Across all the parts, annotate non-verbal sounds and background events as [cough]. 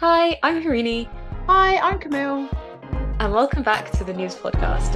Hi, I'm Harini. Hi, I'm Camille. And welcome back to the Nous Podcast.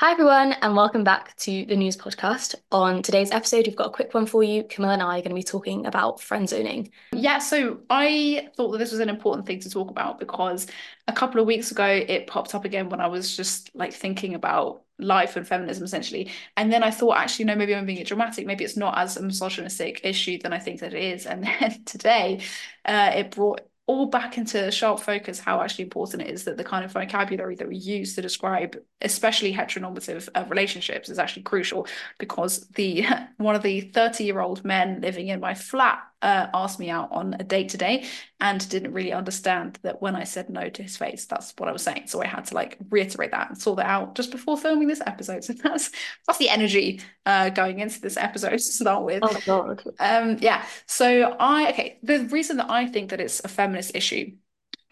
Hi, everyone, and welcome back to the Nous Podcast. On today's episode, we've got a quick one for you. Camille and I are going to be talking about friend zoning. Yeah, so I thought that this was an important thing to talk about because a couple of weeks ago it popped up again when I was just like thinking about life and feminism essentially. And then I thought, actually, no, maybe I'm being dramatic. Maybe it's not as a misogynistic issue than I think that it is. And [laughs] then today, uh, it brought all back into sharp focus how actually important it is that the kind of vocabulary that we use to describe especially heteronormative uh, relationships is actually crucial because the [laughs] one of the 30 year old men living in my flat uh, asked me out on a date today and didn't really understand that when I said no to his face, that's what I was saying. So I had to like reiterate that and sort that out just before filming this episode. [laughs] So that's that's the energy uh, going into this episode [laughs] to start with. Oh my god. Um, yeah. So I okay. The reason that I think that it's a feminist issue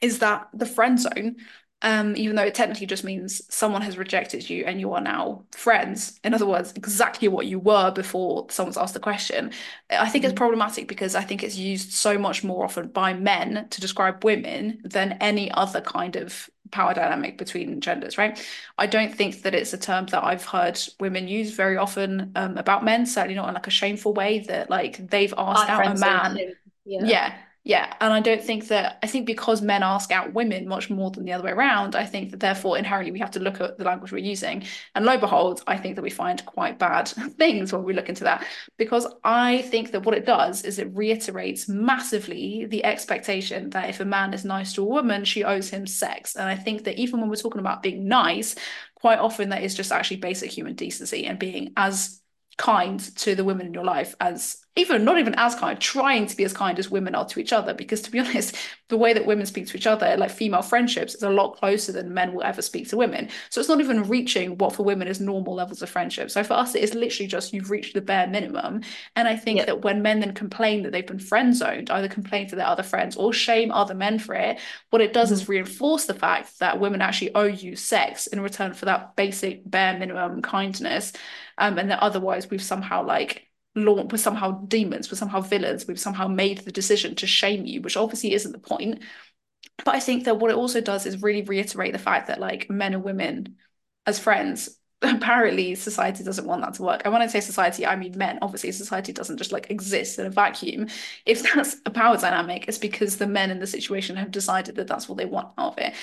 is that the friend zone um, even though it technically just means someone has rejected you and you are now friends. In other words, exactly what you were before someone's asked the question. I think mm-hmm. it's problematic because I think it's used so much more often by men to describe women than any other kind of power dynamic between genders, right? I don't think that it's a term that I've heard women use very often um, about men, certainly not in like a shameful way that like they've asked Our out a man. Yeah. yeah yeah, and I don't think that I think because men ask out women much more than the other way around, I think that therefore inherently we have to look at the language we're using. And lo and behold, I think that we find quite bad [laughs] things when we look into that. Because I think that what it does is it reiterates massively the expectation that if a man is nice to a woman, she owes him sex. And I think that even when we're talking about being nice, quite often that is just actually basic human decency and being as kind to the women in your life as even not even as kind, trying to be as kind as women are to each other. Because to be [laughs] honest, the way that women speak to each other, like female friendships, is a lot closer than men will ever speak to women. So it's not even reaching what for women is normal levels of friendship. So for us, it is literally just you've reached the bare minimum. And I think yep. that when men then complain that they've been friend zoned, either complain to their other friends or shame other men for it, what it does mm-hmm. is reinforce the fact that women actually owe you sex in return for that basic bare minimum kindness. Um, and that otherwise we've somehow like law we're somehow demons, we're somehow villains, we've somehow made the decision to shame you, which obviously isn't the point. But I think that what it also does is really reiterate the fact that like men and women as friends [laughs] apparently society doesn't want that to work. And when I say society, I mean men. Obviously, society doesn't just like exist in a vacuum. If [laughs] that's a power dynamic, it's because the men in the situation have decided that that's what they want out of it.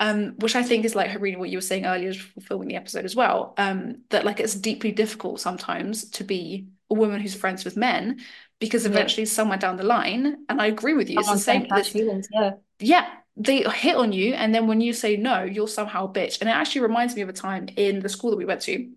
Um, which I think is like Harini, what you were saying earlier for filming the episode as well. Um, that like it's deeply difficult sometimes to be a woman who's friends with men because eventually yeah. somewhere down the line, and I agree with you, it's the same. This, feelings, yeah. Yeah, they hit on you, and then when you say no, you're somehow a bitch. And it actually reminds me of a time in the school that we went to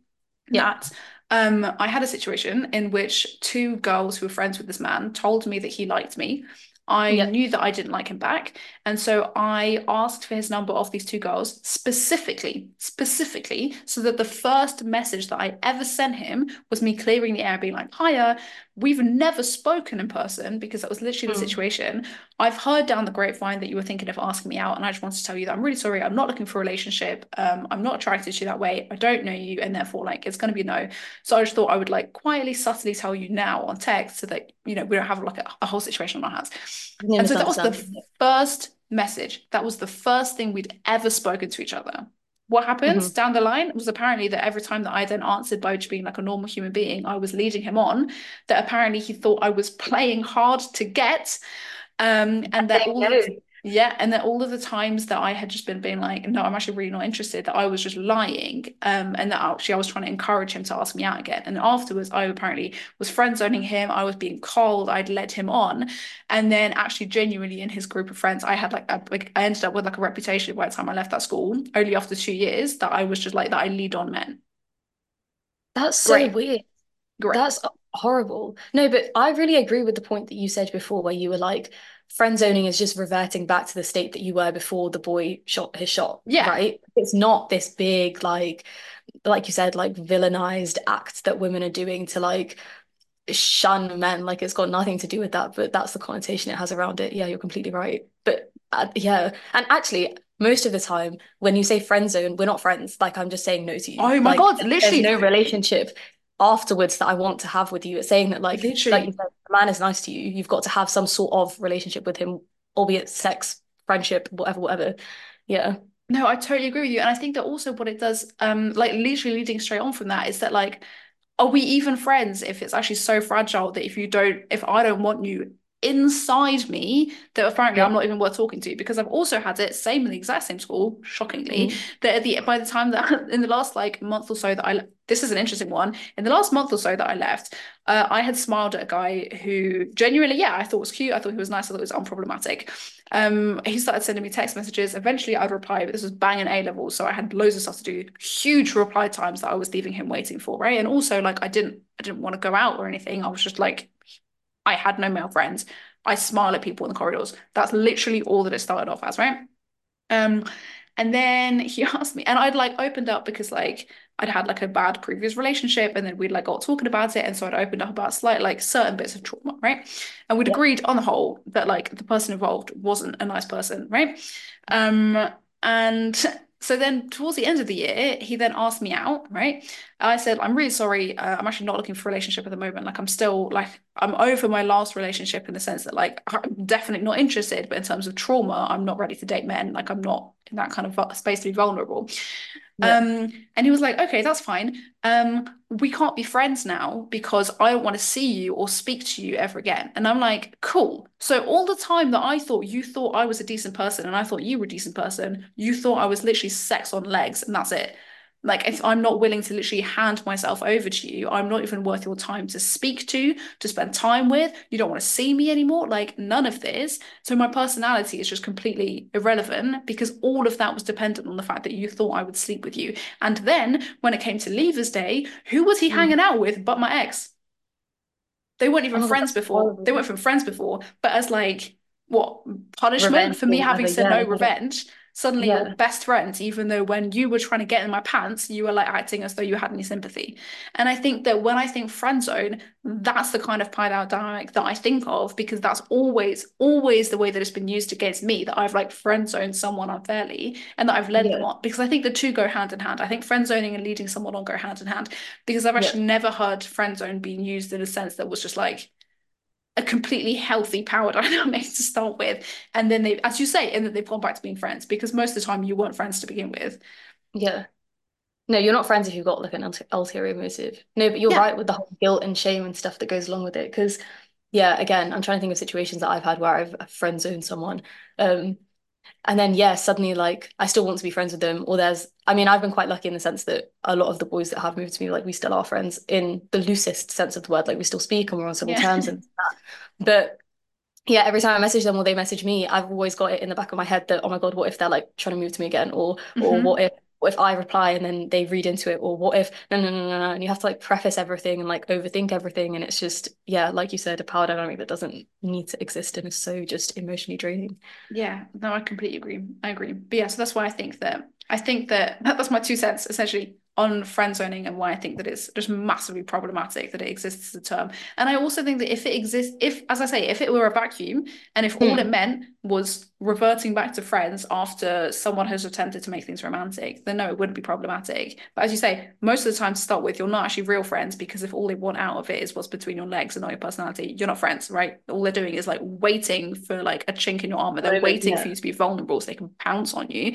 yeah. that um, I had a situation in which two girls who were friends with this man told me that he liked me. I yep. knew that I didn't like him back. And so I asked for his number off these two girls specifically, specifically, so that the first message that I ever sent him was me clearing the air, being like, hiya, we've never spoken in person because that was literally the mm. situation. I've heard down the grapevine that you were thinking of asking me out, and I just wanted to tell you that I'm really sorry. I'm not looking for a relationship. Um, I'm not attracted to you that way. I don't know you, and therefore, like, it's going to be no. So I just thought I would like quietly, subtly tell you now on text so that you know we don't have like a, a whole situation on our hands. and so that was the first message. That was the first thing we'd ever spoken to each other. What happens mm-hmm. down the line was apparently that every time that I then answered by just being like a normal human being, I was leading him on. That apparently he thought I was playing hard to get, um, and that all yeah, and then all of the times that I had just been being like, no, I'm actually really not interested, that I was just lying, um, and that actually I was trying to encourage him to ask me out again. And afterwards, I apparently was friend zoning him. I was being cold. I'd led him on, and then actually genuinely in his group of friends, I had like, a, like I ended up with like a reputation by the time I left that school. Only after two years that I was just like that. I lead on men. That's so Great. weird. Great. That's horrible. No, but I really agree with the point that you said before, where you were like friend zoning is just reverting back to the state that you were before the boy shot his shot. Yeah. Right. It's not this big, like, like you said, like villainized act that women are doing to like shun men. Like it's got nothing to do with that, but that's the connotation it has around it. Yeah, you're completely right. But uh, yeah. And actually, most of the time when you say friend zone, we're not friends. Like I'm just saying no to you. Oh my like, god, literally no relationship afterwards that I want to have with you. It's saying that like like you the man is nice to you. You've got to have some sort of relationship with him, albeit sex, friendship, whatever, whatever. Yeah. No, I totally agree with you. And I think that also what it does, um, like literally leading straight on from that is that like, are we even friends if it's actually so fragile that if you don't, if I don't want you inside me, that apparently Yeah. I'm not even worth talking to because I've also had it, same in the exact same school, shockingly, Mm. that at the by the time that [laughs] in the last like month or so that I this is an interesting one. In the last month or so that I left, uh, I had smiled at a guy who genuinely, yeah, I thought was cute. I thought he was nice. I thought he was unproblematic. Um, he started sending me text messages. Eventually, I'd reply, but this was banging A level, so I had loads of stuff to do. Huge reply times that I was leaving him waiting for, right? And also, like, I didn't, I didn't want to go out or anything. I was just like, I had no male friends. I smile at people in the corridors. That's literally all that it started off as, right? Um, and then [laughs] he asked me, and I'd like opened up because like I'd had like a bad previous relationship, and then we'd like got talking about it, and so I'd opened up about slight like certain bits of trauma, right? And we'd Yeah. agreed on the whole that like the person involved wasn't a nice person, right? Um, and so then towards the end of the year, he then asked me out, right? I said, I'm really sorry. Uh, I'm actually not looking for a relationship at the moment. Like I'm still like I'm over my last relationship in the sense that like I'm definitely not interested, but in terms of trauma, I'm not ready to date men. Like I'm not in that kind of space to be vulnerable. Yeah. Um, and he was like, okay, that's fine. Um, we can't be friends now because I don't want to see you or speak to you ever again. And I'm like, cool. So all the time that I thought you thought I was a decent person and I thought you were a decent person, you thought I was literally sex on legs and that's it. Like if I'm not willing to literally hand myself over to you, I'm not even worth your time to speak to, to spend time with. You don't want to see me anymore. Like none of this. So my personality is just completely irrelevant because all of that was dependent on the fact that you thought I would sleep with you. And then when it came to Leavers Day, who was he Mm. hanging out with but my ex? They weren't even Oh, friends before. They weren't even friends before, but as like what punishment Revenge for me having said no revenge, suddenly you're best friends, even though when you were trying to get in my pants, you were like acting as though you had any sympathy. And I think that when I think friend zone, that's the kind of power dynamic that I think of because that's always, always the way that it's been used against me, that I've like friend zoned someone unfairly and that I've led them Yeah. on. Because I think the two go hand in hand. I think friend zoning and leading someone on go hand in hand because I've Yeah. actually never heard friend zone being used in a sense that was just like a completely healthy power [laughs] dynamic to start with. And then they, as you say, and then they've gone back to being friends because most of the time you weren't friends to begin with. Yeah. No, you're not friends if you've got like an ul- ulterior motive. No, but you're Yeah. right with the whole guilt and shame and stuff that goes along with it. Because, yeah, again, I'm trying to think of situations that I've had where I've I've friend zoned someone. Um, and then yeah, suddenly like I still want to be friends with them. Or there's, I mean, I've been quite lucky in the sense that a lot of the boys that have moved to me, like we still are friends in the loosest sense of the word. Like we still speak and we're on civil Yeah. terms and that. But yeah, every time I message them or they message me, I've always got it in the back of my head that, oh my God, what if they're like trying to move to me again? Or or Mhm. what if what if I reply and then they read into it? Or what if no no no no no and you have to like preface everything and like overthink everything and it's just yeah, like you said, a power dynamic that doesn't need to exist and is so just emotionally draining. Yeah, no, I completely agree. I agree. But yeah, so that's why I think that I think that that's my two cents essentially on friend zoning and why I think that it's just massively problematic that it exists as a term. And I also think that if it exists, if as I say, if it were a vacuum and if all it Mm. meant was reverting back to friends after someone has attempted to make things romantic, then no, it wouldn't be problematic. But as you say, most of the time to start with, you're not actually real friends because if all they want out of it is what's between your legs and not your personality, you're not friends, right? All they're doing is like waiting for like a chink in your armor. They're waiting yeah. for you to be vulnerable so they can pounce on you.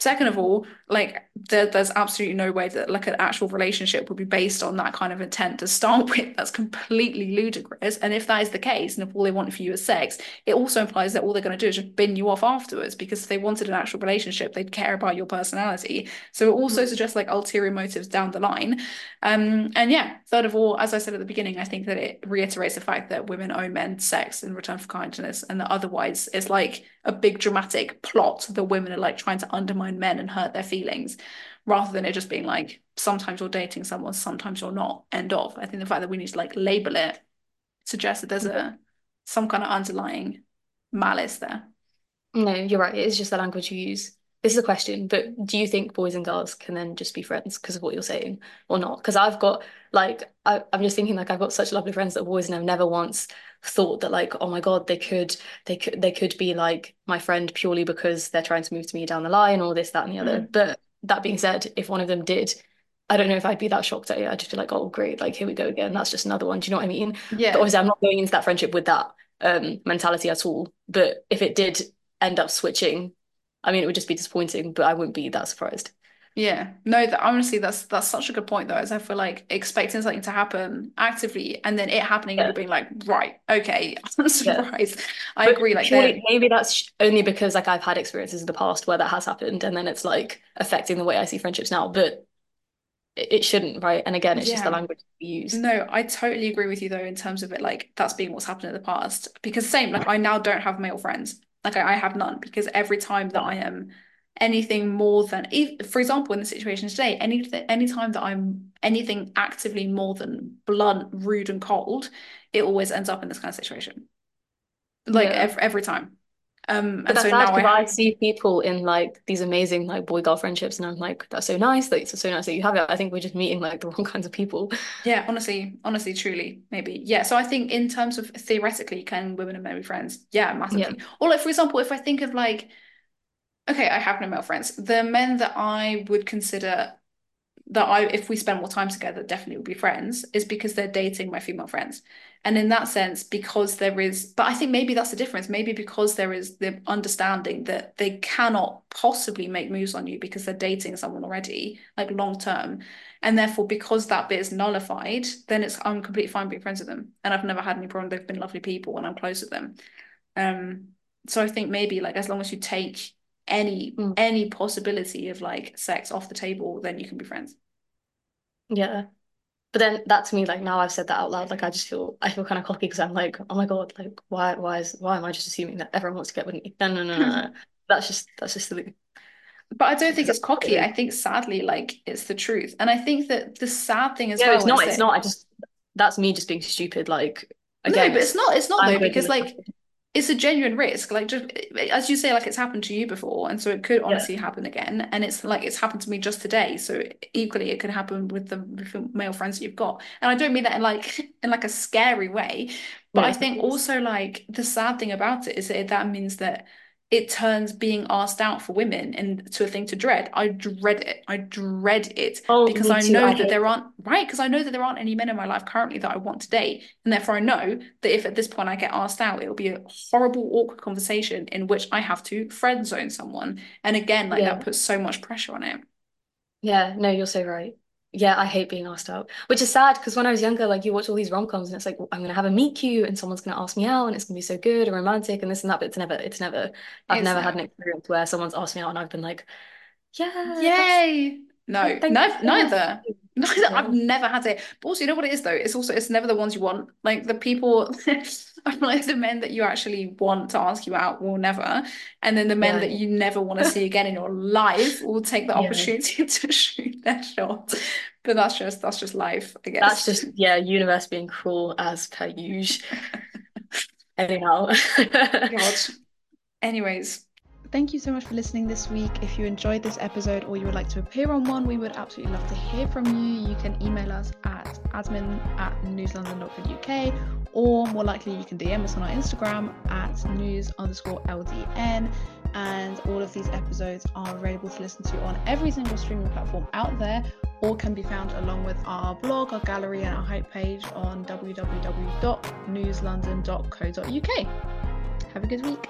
Second of all, like there, there's absolutely no way that like an actual relationship would be based on that kind of intent to start [laughs] with. That's completely ludicrous. And if that is the case, and if all they want for you is sex, it also implies that all they're going to do is just bin you off afterwards. Because if they wanted an actual relationship, they'd care about your personality. So it also Mm. suggests like ulterior motives down the line. Um, and yeah, third of all, as I said at the beginning, I think that it reiterates the fact that women owe men sex in return for kindness, and that otherwise it's like a big dramatic plot that women are like trying to undermine men and hurt their feelings, rather than it just being like sometimes you're dating someone, sometimes you're not. End of. I think the fact that we need to like label it suggests that there's a some kind of underlying malice there. No, you're right. It is just the language you use. This is a question, but do you think boys and girls can then just be friends because of what you're saying or not? Because I've got like I, I'm just thinking like I've got such lovely friends that always and I've never once thought that like, oh my God, they could they could they could be like my friend purely because they're trying to move to me down the line or this, that, and the other. Mm. But that being said, if one of them did, I don't know if I'd be that shocked at it. I'd just be like, oh, great, like here we go again. That's just another one. Do you know what I mean? Yeah. But obviously, I'm not going into that friendship with that um mentality at all. But if it did end up switching, I mean, it would just be disappointing, but I wouldn't be that surprised. Yeah, no, that honestly, that's that's such a good point though, as I feel like expecting something to happen actively and then it happening and Yeah. you're being like, right, okay, [laughs] I'm Yeah. I But agree, like maybe that's only because like I've had experiences in the past where that has happened, and then it's like affecting the way I see friendships now. But it, it shouldn't, right? And again, it's just the language we use. No, I totally agree with you though in terms of it like that's being what's happened in the past. Because same, like I now don't have male friends. Like I, I have none because every time that I am anything more than for example, in the situation today, any any time that I'm anything actively more than blunt, rude, and cold, it always ends up in this kind of situation. Like Yeah. every every time. Um, But and so that's sad now I I see people in like these amazing like boy girl friendships, and I'm like, that's so nice. It's so nice that you have it. I think we're just meeting like the wrong kinds of people. Yeah, honestly, honestly, truly, maybe. Yeah. So I think in terms of theoretically, can women and men be friends? Yeah, Yeah. massively. Or like, for example, if I think of like, okay, I have no male friends. The men that I would consider that I, if we spend more time together, definitely would be friends, is because they're dating my female friends. And in that sense, because there is, but I think maybe that's the difference. Maybe because there is the understanding that they cannot possibly make moves on you because they're dating someone already, like long term. And therefore, because that bit is nullified, then it's I'm completely fine being friends with them. And I've never had any problem. They've been lovely people and I'm close with them. Um, so I think maybe like as long as you take any Mm. any possibility of like sex off the table, then you can be friends. Yeah. But then that to me, like now I've said that out loud, like I just feel I feel kind of cocky because I'm like, oh my God, like why why is why am I just assuming that everyone wants to get with me? No, no, no, no. [laughs] That's just that's just silly. But I don't think it's cocky. I think sadly, like it's the truth. And I think that the sad thing is, No, it's well is not. It's not. I just that's me just being stupid. Like no, but it's it's not. It's not though because like it's a genuine risk. Like just as you say, like it's happened to you before, and so it could yeah, honestly happen again. And it's like it's happened to me just today. So equally, it could happen with the with the male friends that you've got. And I don't mean that in like [laughs] in like a scary way, but I think also like the sad thing about it is that that means that it turns being asked out for women into a thing to dread. I dread it. I dread it Oh, because I know I that there aren't right because I know that there aren't any men in my life currently that I want to date, and therefore I know that if at this point I get asked out, it'll be a horrible, awkward conversation in which I have to friend zone someone, and again, like that puts so much pressure on it. Yeah, no, you're so right. Yeah, I hate being asked out, which is sad because when I was younger, like you watch all these rom-coms and it's like, well, I'm gonna have a meet cute and someone's gonna ask me out and it's gonna be so good and romantic and this and that, but it's never, it's never, I've It's never had an experience where someone's asked me out and I've been like, yeah, Yay! No, no, neither. [laughs] Neither. I've never had it. But also, you know what it is though? It's also it's never the ones you want. Like the people, [laughs] I'm like the men that you actually want to ask you out will never, and then the men that you never want to see again in your life will take the yeah. opportunity [laughs] to shoot [laughs] their shot. But that's just that's just life, I guess. That's just, yeah, universe being cruel as per usual. [laughs] Anyhow. [laughs] God. Anyways, Thank you so much for listening this week. If you enjoyed this episode or you would like to appear on one, we would absolutely love to hear from you. You can email us at admin at nouslondon.co.uk or more likely you can DM us on our Instagram at nous underscore LDN. And all of these episodes are available to listen to on every single streaming platform out there or can be found along with our blog, our gallery, and our hype page on www.nouslondon.co.uk. Have a good week.